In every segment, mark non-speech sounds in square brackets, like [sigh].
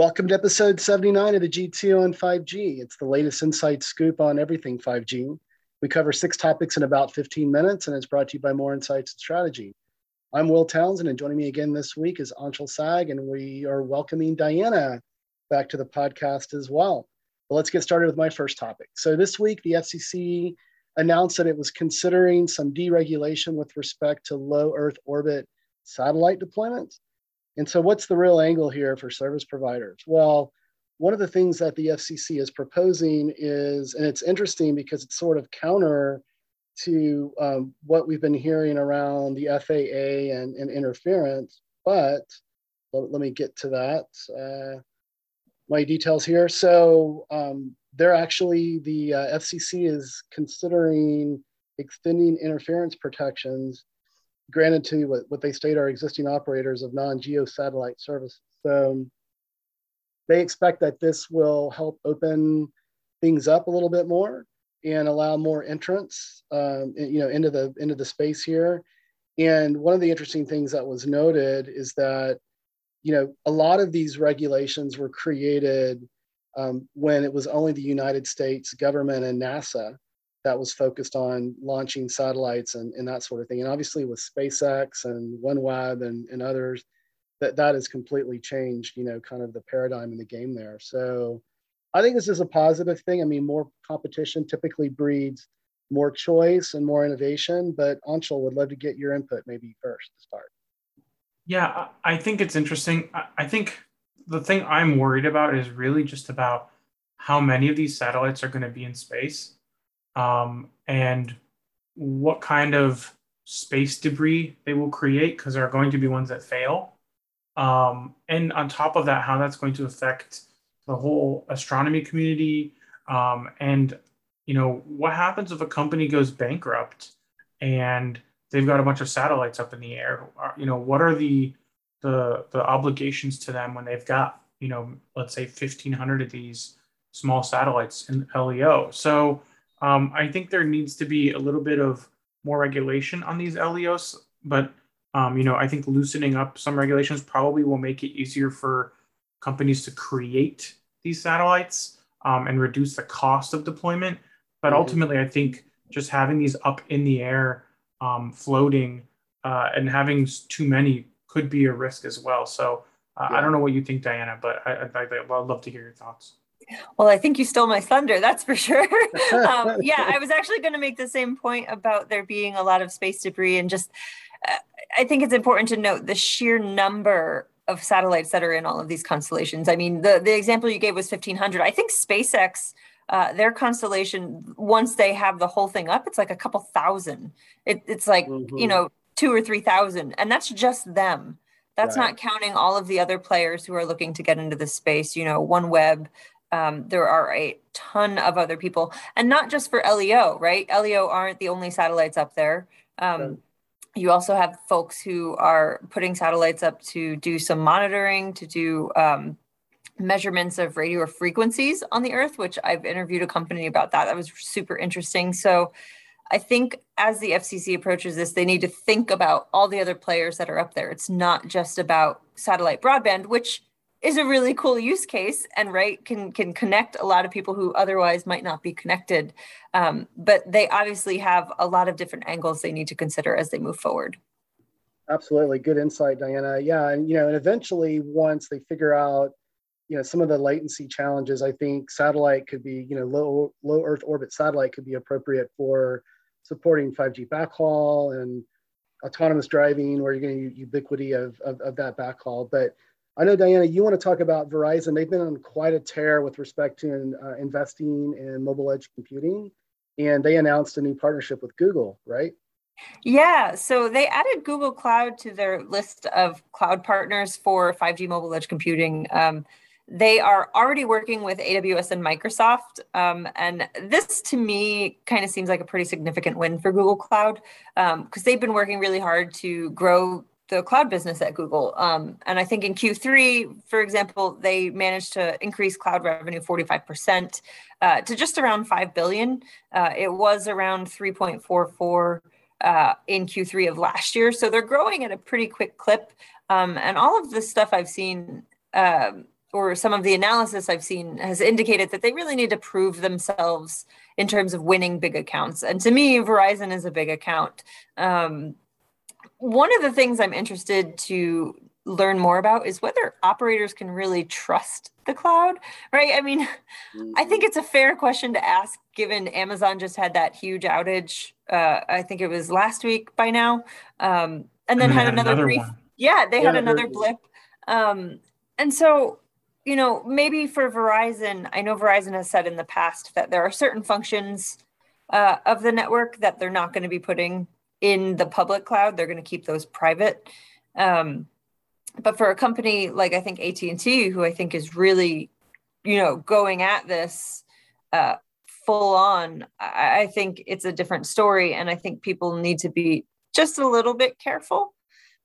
Welcome to episode 79 of the G2 on 5G. It's the latest inside scoop on everything 5G. We cover six topics in about 15 minutes, and it's brought to you by Moor Insights and Strategy. I'm Will Townsend, and joining me again this week is Anshel Sag, and we are welcoming Diana back to the podcast as well. But let's get started with my first topic. So, this week, the FCC announced that it was considering some deregulation with respect to low Earth orbit satellite deployments. And so, what's the real angle here for service providers? Well, one of the things that the FCC is proposing is, and it's interesting because it's sort of counter to um, what we've been hearing around the FAA and, and interference, but let, let, me get to that. Uh, my details here. So, um, they're actually, the uh, FCC is considering extending interference protections granted to what, what they state are existing operators of non-geo satellite services. So they expect that this will help open things up a little bit more and allow more entrance, um, you know, into the into the space here. And one of the interesting things that was noted is that, you know, a lot of these regulations were created um, when it was only the United States government and NASA that was focused on launching satellites and, and that sort of thing. And obviously with SpaceX and OneWeb and, and others, that that has completely changed, you know, kind of the paradigm in the game there. So I think this is a positive thing. I mean, more competition typically breeds more choice and more innovation, but Anshel would love to get your input maybe first to start. Yeah, I think it's interesting. I think the thing I'm worried about is really just about how many of these satellites are going to be in space um, and what kind of space debris they will create because there are going to be ones that fail. Um, and on top of that, how that's going to affect the whole astronomy community. Um, and, you know, what happens if a company goes bankrupt and they've got a bunch of satellites up in the air? You know, what are the, the, the obligations to them when they've got, you know, let's say 1500 of these small satellites in LEO? So, um, I think there needs to be a little bit of more regulation on these LEOs, but um, you know, I think loosening up some regulations probably will make it easier for companies to create these satellites um, and reduce the cost of deployment. But mm-hmm. ultimately, I think just having these up in the air, um, floating, uh, and having too many could be a risk as well. So uh, yeah. I don't know what you think, Diana, but I, I, I'd love to hear your thoughts. Well, I think you stole my thunder, that's for sure. [laughs] um, yeah, I was actually going to make the same point about there being a lot of space debris and just, uh, I think it's important to note the sheer number of satellites that are in all of these constellations. I mean, the, the example you gave was 1500. I think SpaceX, uh, their constellation, once they have the whole thing up, it's like a couple thousand. It, it's like, mm-hmm. you know, two or 3,000. And that's just them. That's right. not counting all of the other players who are looking to get into the space, you know, OneWeb, um, there are a ton of other people, and not just for LEO, right? LEO aren't the only satellites up there. Um, You also have folks who are putting satellites up to do some monitoring, to do um, measurements of radio frequencies on the Earth, which I've interviewed a company about that. That was super interesting. So I think as the FCC approaches this, they need to think about all the other players that are up there. It's not just about satellite broadband, which is a really cool use case and right can can connect a lot of people who otherwise might not be connected. Um, but they obviously have a lot of different angles they need to consider as they move forward. Absolutely. Good insight diana. Yeah and you know and eventually once they figure out you know some of the latency challenges i think satellite could be you know low low earth orbit satellite could be appropriate for supporting 5g backhaul and autonomous driving where you're getting ubiquity of, of, of that backhaul. But I know, Diana, you want to talk about Verizon. They've been on quite a tear with respect to uh, investing in mobile edge computing, and they announced a new partnership with Google, right? Yeah, so they added Google Cloud to their list of cloud partners for 5G mobile edge computing. Um, they are already working with AWS and Microsoft. Um, and this to me kind of seems like a pretty significant win for Google Cloud because um, they've been working really hard to grow the cloud business at Google. Um, and I think in Q3, for example, they managed to increase cloud revenue 45% uh, to just around 5 billion. Uh, it was around 3.44 uh, in Q3 of last year. So they're growing at a pretty quick clip. Um, and all of the stuff I've seen um, or some of the analysis I've seen has indicated that they really need to prove themselves in terms of winning big accounts. And to me, Verizon is a big account. Um, one of the things I'm interested to learn more about is whether operators can really trust the cloud, right? I mean, [laughs] I think it's a fair question to ask given Amazon just had that huge outage. Uh, I think it was last week by now. Um, and then and had, had, another, another brief. One. Yeah, they yeah, had another blip. Um, and so, you know, maybe for Verizon, I know Verizon has said in the past that there are certain functions uh, of the network that they're not going to be putting in the public cloud. They're going to keep those private. Um, but for a company like I think AT and T, who I think is really, you know, going at this uh, full on, I, I think it's a different story, and I think people need to be just a little bit careful.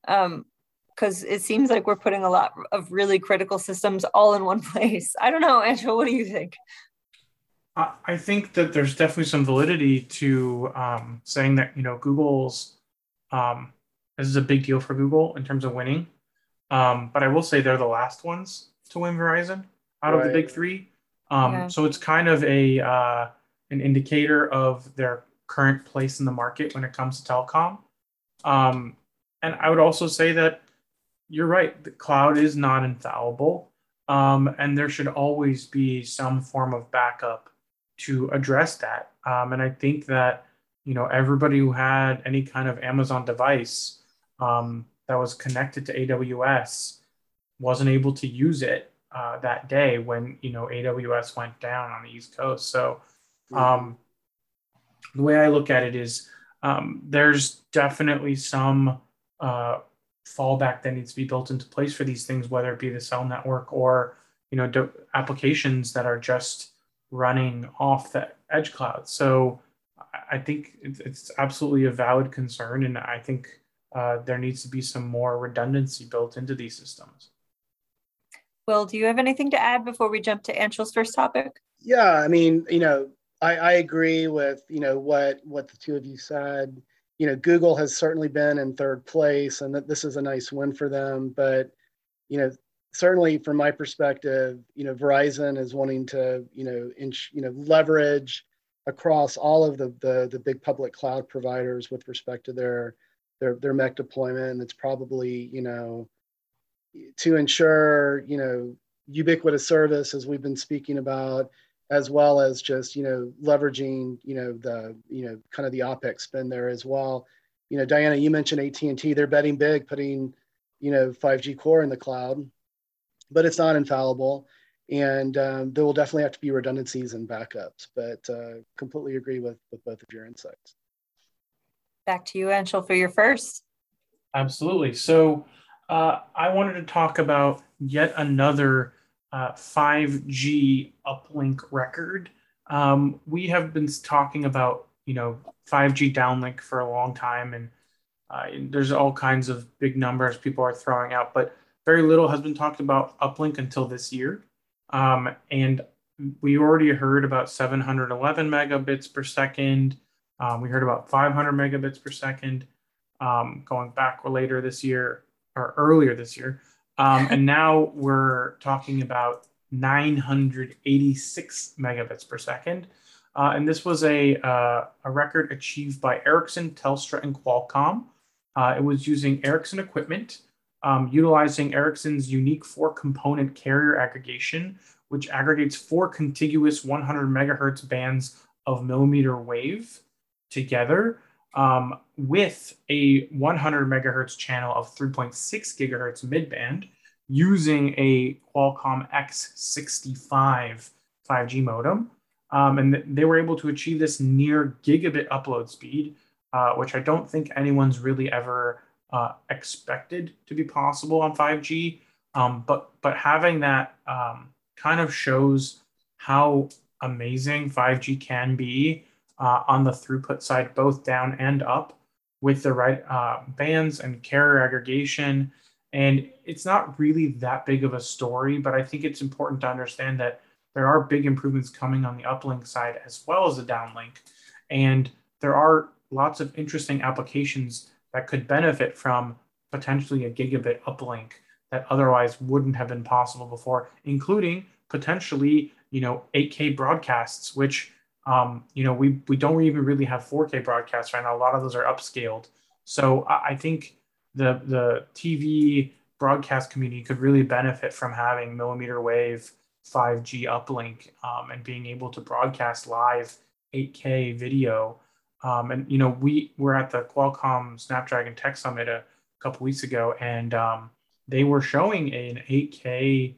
Um, because it seems like we're putting a lot of really critical systems all in one [laughs] place. I don't know, Angela, what do you think? I think that there's definitely some validity to um, saying that you know Google's um, this is a big deal for Google in terms of winning, um, but I will say they're the last ones to win Verizon out right. of the big three. Um, yeah. So it's kind of a uh, an indicator of their current place in the market when it comes to telecom. Um, and I would also say that you're right. The cloud is not infallible, um, and there should always be some form of backup to address that. Um, and I think that you know everybody who had any kind of Amazon device um, that was connected to AWS wasn't able to use it uh, that day when you know AWS went down on the East Coast. So um, the way I look at it is um, there's definitely some uh, fallback that needs to be built into place for these things, whether it be the cell network or you know do- applications that are just running off the edge cloud. So I think it's absolutely a valid concern, and I think uh, there needs to be some more redundancy built into these systems. Will, do you have anything to add before we jump to Anshel's first topic? Yeah, I mean, you know, I, I agree with you know what what the two of you said. You know, Google has certainly been in third place, and that this is a nice win for them. But you know, certainly from my perspective, you know, Verizon is wanting to, you know, inch, you know, leverage across all of the, the the big public cloud providers with respect to their their their MEC deployment. And it's probably, you know, to ensure, you know, ubiquitous service as we've been speaking about, as well as just, you know, leveraging, you know, the, you know, kind of the OPEX spend there as well. You know, Diana, you mentioned AT&T, they're betting big, putting, you know, 5G core in the cloud but it's not infallible. And um, there will definitely have to be redundancies and backups, but uh, completely agree with, with both of your insights. Back to you, Anshel, for your first. Absolutely. So uh, I wanted to talk about yet another uh, 5G uplink record. Um, we have been talking about, you know, 5G downlink for a long time, and uh, there's all kinds of big numbers people are throwing out, but very little has been talked about uplink until this year. Um, and we already heard about 711 megabits per second. Um, we heard about 500 megabits per second um, going back or later this year or earlier this year. Um, and [laughs] now we're talking about 986 megabits per second. Uh, and this was a, uh, a record achieved by Ericsson, Telstra, and Qualcomm. Uh, it was using Ericsson equipment um, utilizing Ericsson's unique four component carrier aggregation, which aggregates four contiguous 100 megahertz bands of millimeter wave together um, with a 100 megahertz channel of 3.6 gigahertz midband using a Qualcomm X65 5G modem. Um, and th- they were able to achieve this near gigabit upload speed, uh, which I don't think anyone's really ever uh, expected to be possible on 5G. Um, but but having that um, kind of shows how amazing 5G can be uh, on the throughput side, both down and up, with the right uh, bands and carrier aggregation. And it's not really that big of a story, but I think it's important to understand that there are big improvements coming on the uplink side as well as the downlink. And there are lots of interesting applications that could benefit from potentially a gigabit uplink that otherwise wouldn't have been possible before, including potentially, you know, 8K broadcasts, which, um, you know, we, we don't even really have 4K broadcasts right now. A lot of those are upscaled. So I, I think the, the TV broadcast community could really benefit from having millimeter wave 5G uplink um, and being able to broadcast live 8K video. Um, and you know, we were at the Qualcomm Snapdragon Tech Summit a couple weeks ago, and um, they were showing an 8K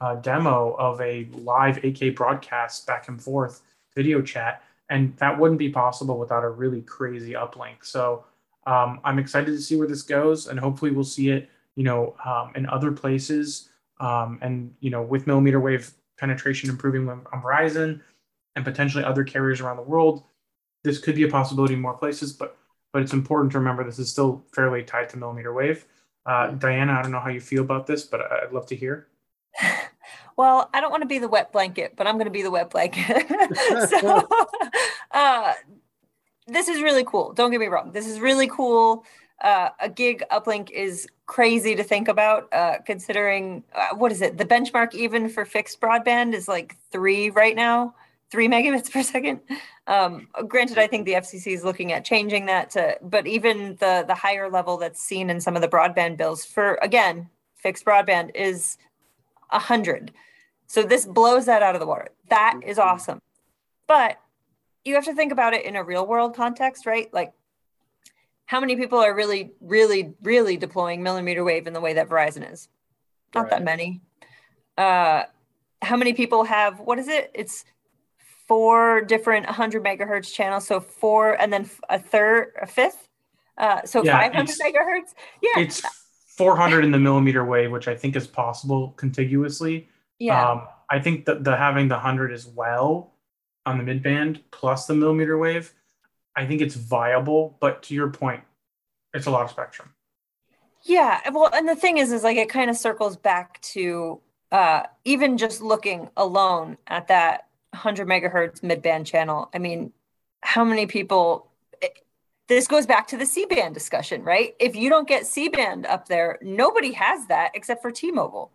uh, demo of a live 8K broadcast back and forth video chat, and that wouldn't be possible without a really crazy uplink. So um, I'm excited to see where this goes, and hopefully we'll see it, you know, um, in other places. Um, and you know, with millimeter wave penetration improving on Verizon and potentially other carriers around the world, this could be a possibility in more places. But but it's important to remember this is still fairly tied to millimeter wave. Uh, Diana, I don't know how you feel about this, but I'd love to hear. [laughs] Well, I don't want to be the wet blanket, but I'm going to be the wet blanket. [laughs] so, [laughs] uh, this is really cool. Don't get me wrong. This is really cool. Uh, a gig uplink is crazy to think about, uh, considering uh, what is it? The benchmark even for fixed broadband is like three right now, three megabits per second. Um, granted, I think the FCC is looking at changing that to, but even the the higher level that's seen in some of the broadband bills for again fixed broadband is a hundred. So this blows that out of the water. That is mm-hmm. awesome. But you have to think about it in a real world context, right? Like how many people are really, really, really deploying millimeter wave in the way that Verizon is? Not right. that many. Uh, how many people have, what is it? It's four different 100 megahertz channels. So four and then a third, a fifth. Uh, so yeah, 500 megahertz. Yeah. It's 400 in the millimeter wave, which I think is possible contiguously. Yeah. Um, I think that the having the 100 as well on the midband plus the millimeter wave, I think it's viable. But to your point, it's a lot of spectrum. Yeah. Well, and the thing is, is like it kind of circles back to uh, even just looking alone at that 100 megahertz midband channel. I mean, how many people? It, this goes back to the C band discussion, right? If you don't get C band up there, nobody has that except for T Mobile.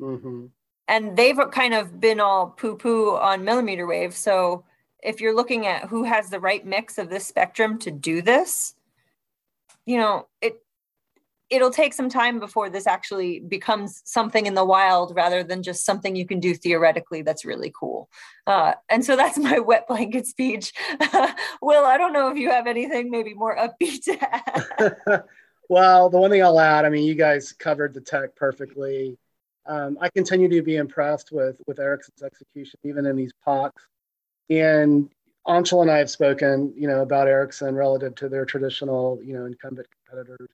Mm-hmm and they've kind of been all poo poo on millimeter wave. So if you're looking at who has the right mix of this spectrum to do this, you know, it it'll take some time before this actually becomes something in the wild rather than just something you can do theoretically that's really cool. Uh, and so that's [laughs] my wet blanket speech. [laughs] Will, I don't know if you have anything maybe more upbeat to add. [laughs] well, the one thing I'll add, I mean, you guys covered the tech perfectly um, I continue to be impressed with with Ericsson's execution, even in these POCs. And Anshel and I have spoken, you know, about Ericsson relative to their traditional, you know, incumbent competitors.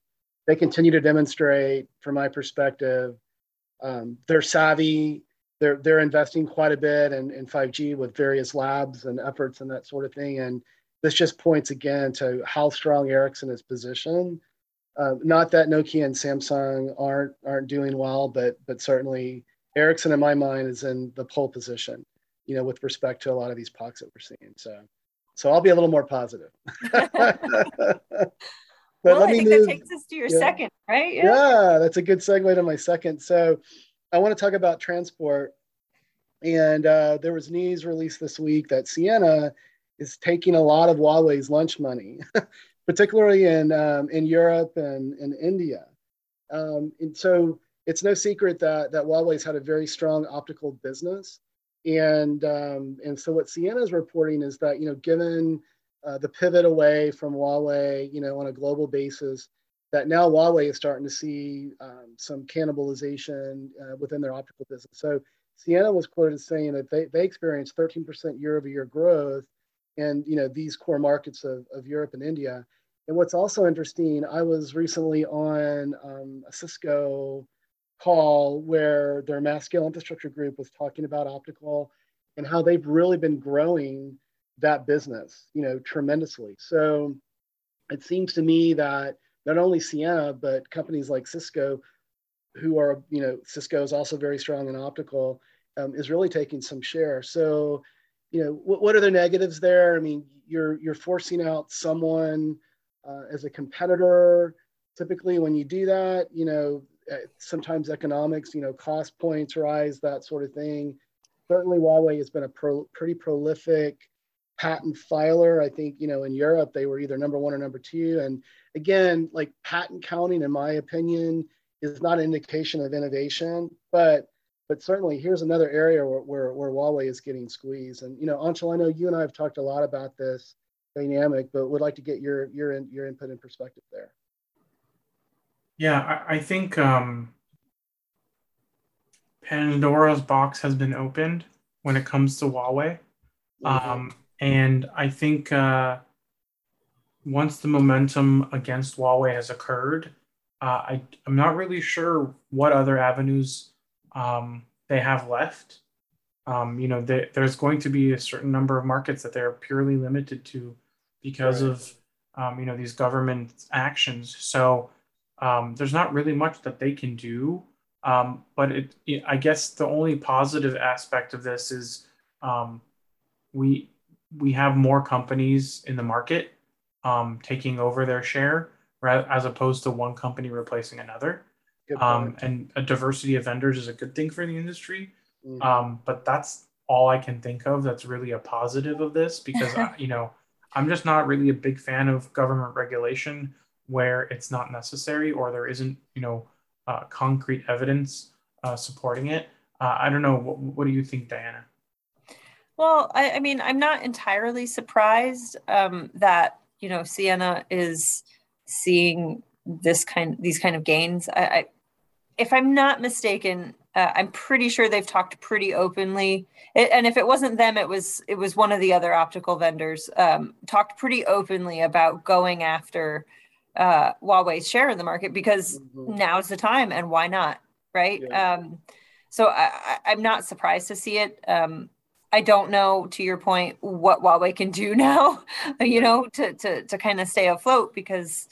They continue to demonstrate, from my perspective, um, they're savvy. They're they're investing quite a bit in, in 5G with various labs and efforts and that sort of thing. And this just points again to how strong Ericsson is positioned uh, not that Nokia and Samsung aren't aren't doing well, but but certainly Ericsson, in my mind, is in the pole position. You know, with respect to a lot of these POCs that we're seeing. So, so I'll be a little more positive. [laughs] [laughs] but well, let I me think move. that takes us to your yeah. second, right? Yeah. yeah, that's a good segue to my second. So, I want to talk about transport. And uh, there was news released this week that Ciena is taking a lot of Huawei's lunch money [laughs] particularly in um, in Europe and in India. Um, and so it's no secret that that Huawei's had a very strong optical business, and um, and so what Ciena is reporting is that you know given uh, the pivot away from Huawei, you know, on a global basis, that now Huawei is starting to see um, some cannibalization uh, within their optical business. So Ciena was quoted as saying that they, they experienced 13% year-over-year growth in you know these core markets of, of Europe and India. And what's also interesting, I was recently on um, a Cisco call where their mass scale infrastructure group was talking about optical and how they've really been growing that business, you know, tremendously. So it seems to me that not only Ciena, but companies like Cisco, who are, you know, Cisco is also very strong in optical, um, is really taking some share. So, you know, what, what are the negatives there? I mean, you're you're forcing out someone uh, as a competitor. Typically, when you do that, you know, sometimes economics, you know, cost points rise, that sort of thing. Certainly, Huawei has been a pro, pretty prolific patent filer. I think, you know, in Europe, they were either number one or number two. And again, like patent counting, in my opinion, is not an indication of innovation, but but certainly here's another area where, where, where Huawei is getting squeezed. And, you know, Anshel, I know you and I have talked a lot about this dynamic, but would like to get your, your, in, your input and perspective there. Yeah, I, I think um, Pandora's box has been opened when it comes to Huawei. Mm-hmm. Um, and I think uh, once the momentum against Huawei has occurred, uh, I, I'm not really sure what other avenues um, they have left. Um, you know, they, there's going to be a certain number of markets that they're purely limited to because right. of, um, you know, these government actions. So um, there's not really much that they can do. Um, but it, it, I guess the only positive aspect of this is um, we we have more companies in the market um, taking over their share, as opposed to one company replacing another. Um, and a diversity of vendors is a good thing for the industry. Mm-hmm. Um, but that's all I can think of that's really a positive of this because I, [laughs] you know I'm just not really a big fan of government regulation where it's not necessary or there isn't, you know, uh, concrete evidence uh, supporting it. Uh, I don't know. What, what, do you think, Diana? Well, I, I mean, I'm not entirely surprised um, that you know Ciena is seeing this kind these kind of gains. I, I if I'm not mistaken, uh, I'm pretty sure they've talked pretty openly. It, and if it wasn't them, it was it was one of the other optical vendors. Um, talked pretty openly about going after uh, Huawei's share in the market because mm-hmm. now's the time and why not, right? Yeah. Um, so I, am not surprised to see it. Um, I don't know, to your point, what Huawei can do [laughs] now, you know, to to to kind of stay afloat because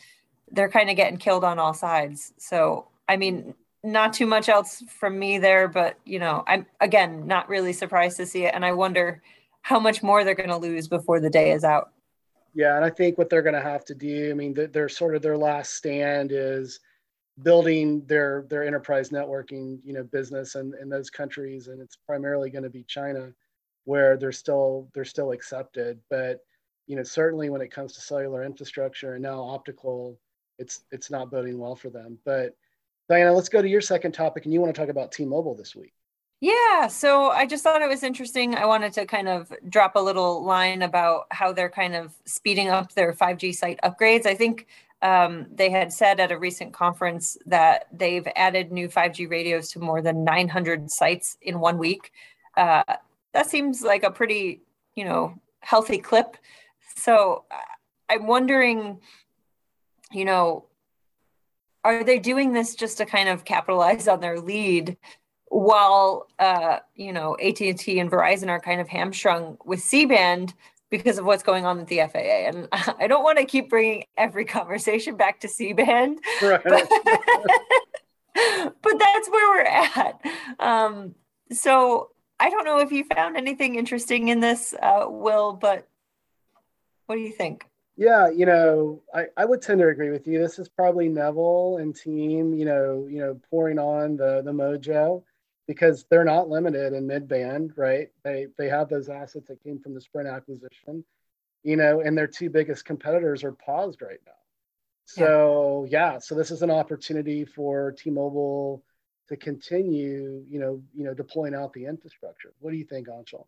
they're kind of getting killed on all sides. So I mean, not too much else from me there, but you know, I'm again not really surprised to see it, and I wonder how much more they're going to lose before the day is out. Yeah, and I think what they're going to have to do, I mean, they're sort of their last stand is building their their enterprise networking, you know, business in, in those countries, and it's primarily going to be China, where they're still they're still accepted. But you know, certainly when it comes to cellular infrastructure and now optical, it's it's not boding well for them. But Diana, let's go to your second topic, and you want to talk about T-Mobile this week. Yeah, so I just thought it was interesting. I wanted to kind of drop a little line about how they're kind of speeding up their 5G site upgrades. I think um, they had said at a recent conference that they've added new 5G radios to more than 900 sites in one week. Uh, that seems like a pretty, you know, healthy clip. So I'm wondering, you know, are they doing this just to kind of capitalize on their lead while uh, you know AT&T and Verizon are kind of hamstrung with C-band because of what's going on with the FAA. And [laughs] I don't want to keep bringing every conversation back to C-band, right. but, [laughs] but, that's where we're at. Um, so I don't know if you found anything interesting in this, uh, Will, but what do you think? Yeah, you know, I, I would tend to agree with you. This is probably Neville and team, you know, you know, pouring on the the mojo because they're not limited in mid band, right? They they have those assets that came from the Sprint acquisition, you know, and their two biggest competitors are paused right now. So yeah, yeah so this is an opportunity for T-Mobile to continue, you know, you know, deploying out the infrastructure. What do you think, Anshel?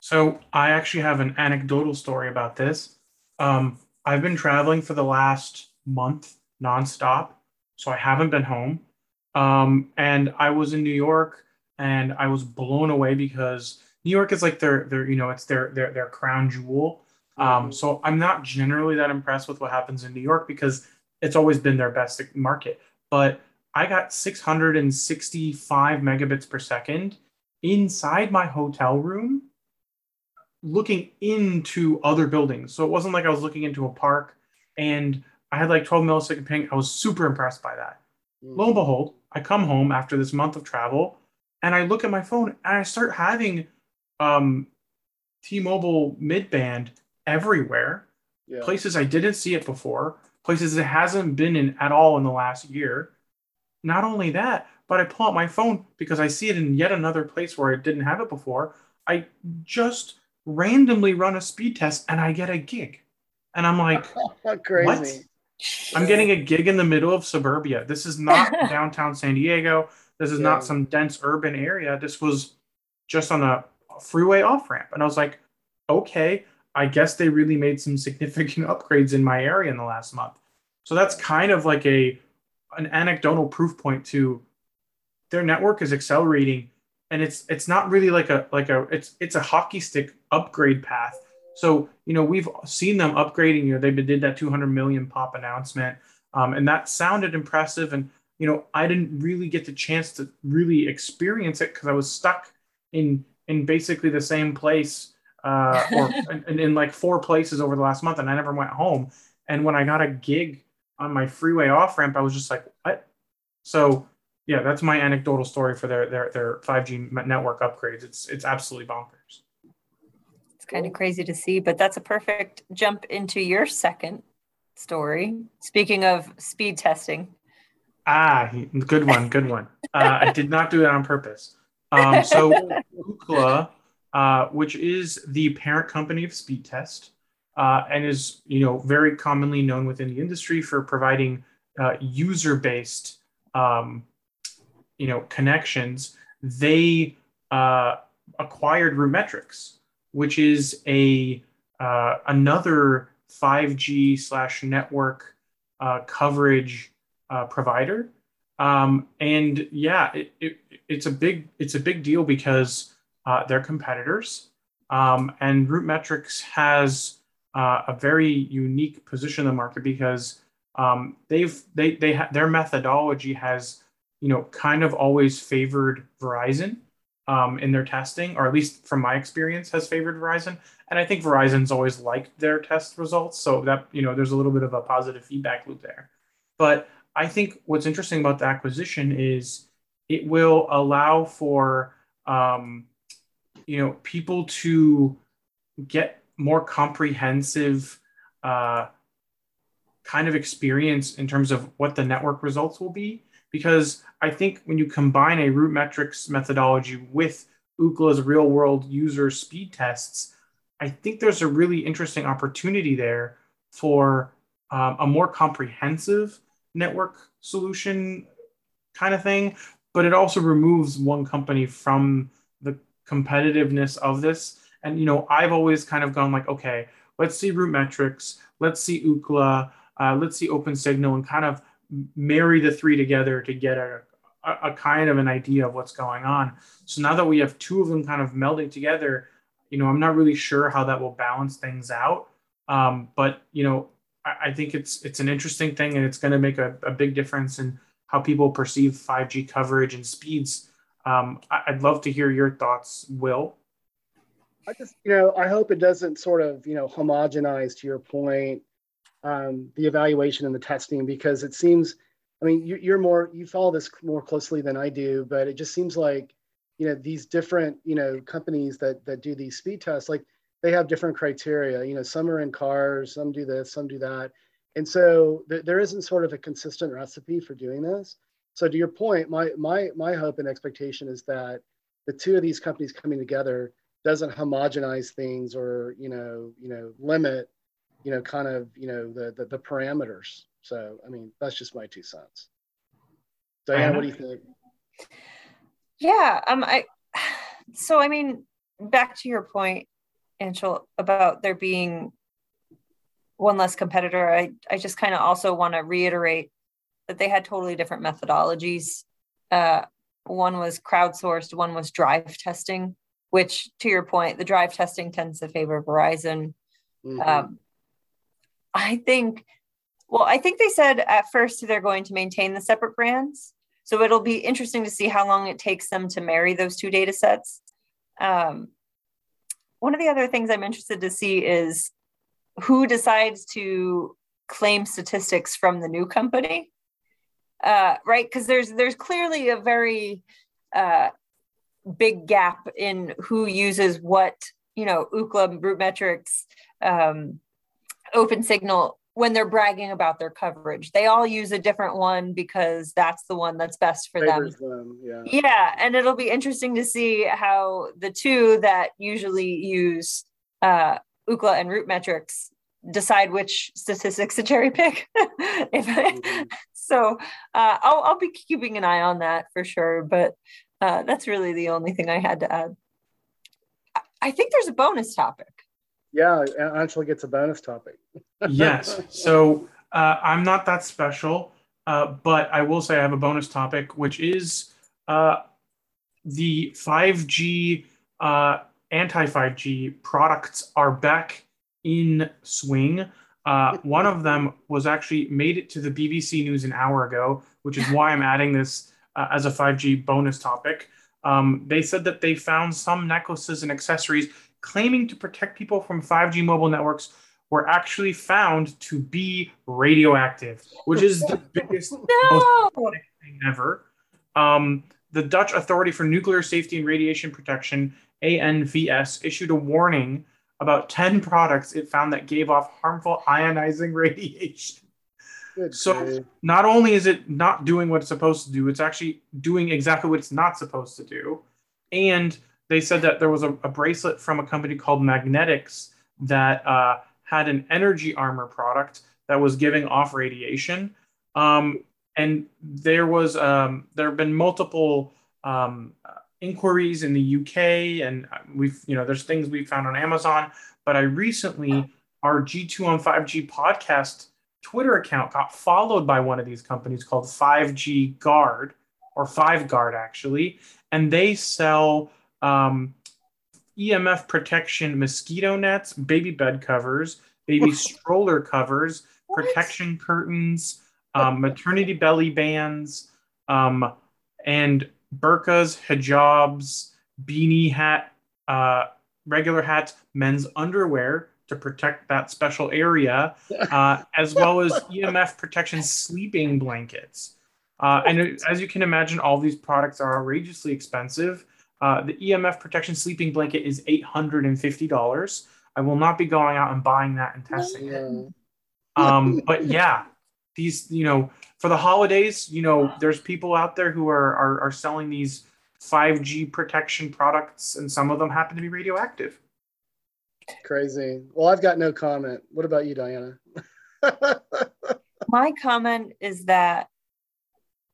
So I actually have an anecdotal story about this. Um, I've been traveling for the last month nonstop, so I haven't been home. Um, and I was in New York and I was blown away because New York is like their their you know it's their their their crown jewel. Um, mm-hmm. so I'm not generally that impressed with what happens in New York because it's always been their best market. But I got 665 megabits per second inside my hotel room looking into other buildings. So it wasn't like I was looking into a park and I had like 12 millisecond ping. I was super impressed by that. Mm-hmm. Lo and behold, I come home after this month of travel and I look at my phone and I start having um, T-Mobile mid-band everywhere, yeah. places I didn't see it before, places it hasn't been in at all in the last year. Not only that, but I pull out my phone because I see it in yet another place where I didn't have it before. I just randomly run a speed test and I get a gig. And I'm like, [laughs] crazy. What? I'm getting a gig in the middle of suburbia. This is not [laughs] downtown San Diego. This is yeah. not some dense urban area. This was just on a freeway off ramp. And I was like, okay, I guess they really made some significant [laughs] upgrades in my area in the last month. So that's kind of like a an anecdotal proof point to their network is accelerating and it's it's not really like a like a it's it's a hockey stick upgrade path. So you know we've seen them upgrading. You know they did that 200 million pop announcement, um, and that sounded impressive. And you know I didn't really get the chance to really experience it because I was stuck in in basically the same place uh, or [laughs] in, in like four places over the last month, and I never went home. And when I got a gig on my freeway off ramp, I was just like, what? So yeah, that's my anecdotal story for their their their 5G network upgrades. It's it's absolutely bonkers. It's kind of crazy to see, but that's a perfect jump into your second story. Speaking of speed testing. Ah, good one, good one. Uh, I did not do that on purpose. Um, so [laughs] Ookla, uh, which is the parent company of Speedtest, uh, and is you know very commonly known within the industry for providing uh, user-based um, you know connections, they uh, acquired RootMetrics, which is a uh, another 5G slash network uh, coverage uh, provider. Um, and yeah, it, it, it's a big it's a big deal because they're competitors, um, and RootMetrics has uh, a very unique position in the market because um, they've they they ha- their methodology has you know, kind of always favored Verizon um, in their testing, or at least from my experience, has favored Verizon. And I think Verizon's always liked their test results. So that, you know, there's a little bit of a positive feedback loop there. But I think what's interesting about the acquisition is it will allow for, um, you know, people to get more comprehensive uh, kind of experience in terms of what the network results will be because I think when you combine a root metrics methodology with Ookla's real world user speed tests, I think there's a really interesting opportunity there for um, a more comprehensive network solution kind of thing. But it also removes one company from the competitiveness of this. And, you know, I've always kind of gone like, okay, let's see RootMetrics, let's see Ookla, uh, let's see OpenSignal, and kind of marry the three together to get a, a, a, kind of an idea of what's going on. So now that we have two of them kind of melding together, you know, I'm not really sure how that will balance things out. Um, but you know, I, I, think it's it's an interesting thing, and it's going to make a, a, big difference in how people perceive 5G coverage and speeds. Um, I'd love to hear your thoughts, Will. I just, you know, I hope it doesn't sort of, you know, homogenize to your point um, the evaluation and the testing because it seems i mean you, you're more you follow this more closely than i do but it just seems like you know these different you know companies that that do these speed tests like they have different criteria. You know some are in cars some do this some do that. And so th- there isn't sort of a consistent recipe for doing this. So to your point my my my hope and expectation is that the two of these companies coming together doesn't homogenize things or you know you know limit you know, kind of, you know, the, the, the parameters. So, I mean, that's just my two cents. Diane, what do you think? Yeah. Um, I, so, I mean, back to your point, Anshel, about there being one less competitor, I, I just kind of also want to reiterate that they had totally different methodologies. Uh, one was crowdsourced, one was drive testing, which to your point, the drive testing tends to favor Verizon. Mm-hmm. Um, I think, well, I think they said at first they're going to maintain the separate brands. So it'll be interesting to see how long it takes them to marry those two data sets. Um, one of the other things I'm interested to see is who decides to claim statistics from the new company, uh, right? Because there's there's clearly a very uh, big gap in who uses what. You know, Ookla, RootMetrics, um, OpenSignal when they're bragging about their coverage. They all use a different one because that's the one that's best for them. them. Yeah. yeah. And it'll be interesting to see how the two that usually use uh, Ookla and Rootmetrics decide which statistics to cherry pick. [laughs] if mm-hmm. [laughs] so, uh, I'll, I'll be keeping an eye on that for sure. But uh, that's really the only thing I had to add. I think there's a bonus topic. Yeah, Anshel gets a bonus topic. [laughs] yes. So uh, I'm not that special, uh, but I will say I have a bonus topic, which is uh, the 5G, uh, anti 5G products are back in swing. Uh, one of them was actually made it to the BBC News an hour ago, which is why I'm adding this uh, as a 5G bonus topic. Um, they said that they found some necklaces and accessories claiming to protect people from 5G mobile networks were actually found to be radioactive, which is the [laughs] biggest no! thing ever. Um, the Dutch Authority for Nuclear Safety and Radiation Protection, ANVS, issued a warning about 10 products it found that gave off harmful ionizing [laughs] radiation. Good so day. not only is it not doing what it's supposed to do, it's actually doing exactly what it's not supposed to do. And they said that there was a, a bracelet from a company called Magnetix that uh, had an energy armor product that was giving off radiation. Um, and there was um, there have been multiple um, inquiries in the UK, and we've you know there's things we found on Amazon. But I recently our G2 on 5G podcast Twitter account got followed by one of these companies called 5G Guard or 5 Guard actually, and they sell um, EMF protection mosquito nets, baby bed covers, baby [laughs] stroller covers, what? protection curtains, um, maternity belly bands, um, and burqas, hijabs, beanie hat, uh, regular hats, men's underwear to protect that special area, uh, as well as [laughs] EMF protection sleeping blankets. Uh, and as you can imagine, all these products are outrageously expensive. Uh, the EMF protection sleeping blanket is $850. I will not be going out and buying that and testing it. Um, [laughs] but yeah, these, you know, for the holidays, you know, there's people out there who are, are, are selling these 5G protection products, and some of them happen to be radioactive. Crazy. Well, I've got no comment. What about you, Diana? [laughs] My comment is that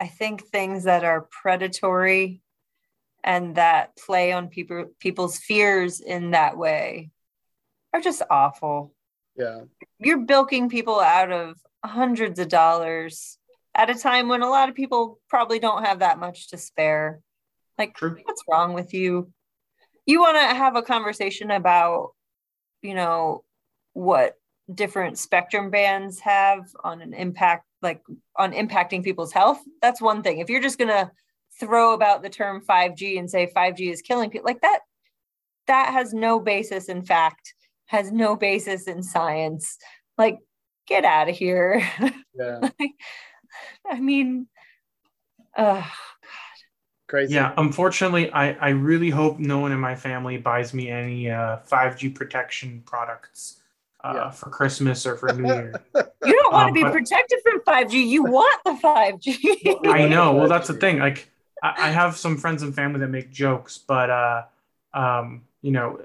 I think things that are predatory and that play on people people's fears in that way are just awful. Yeah. You're bilking people out of hundreds of dollars at a time when a lot of people probably don't have that much to spare. Like True. what's wrong with you? You want to have a conversation about you know what different spectrum bands have on an impact like on impacting people's health that's one thing. If you're just going to throw about the term 5G and say 5G is killing people like that that has no basis in fact has no basis in science. Like get out of here. [laughs] Yeah. Like, i mean god crazy yeah unfortunately i i really hope no one in my family buys me any uh 5g protection products uh, yeah. for Christmas or for New Year. [laughs] You don't want um, to be protected from 5G. You want the 5G. [laughs] I know. Well, that's the thing. Like, I, have some friends and family that make jokes, but uh, um, you know,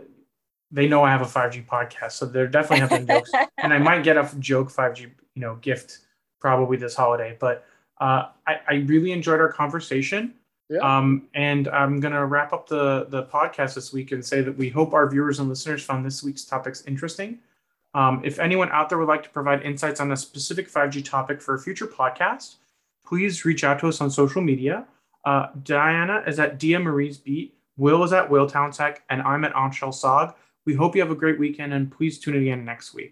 they know I have a 5G podcast, so they're definitely having jokes, [laughs] and I might get a joke 5G, you know, gift probably this holiday. But uh, I, I really enjoyed our conversation. Yeah. Um, and I'm gonna wrap up the the podcast this week and say that we hope our viewers and listeners found this week's topics interesting. Um, if anyone out there would like to provide insights on a specific 5G topic for a future podcast, please reach out to us on social media. Uh, Diana is at Dia Marie's Beat. Will is at Will TownTech, and I'm at Anshel Sag. We hope you have a great weekend, and please tune in again next week.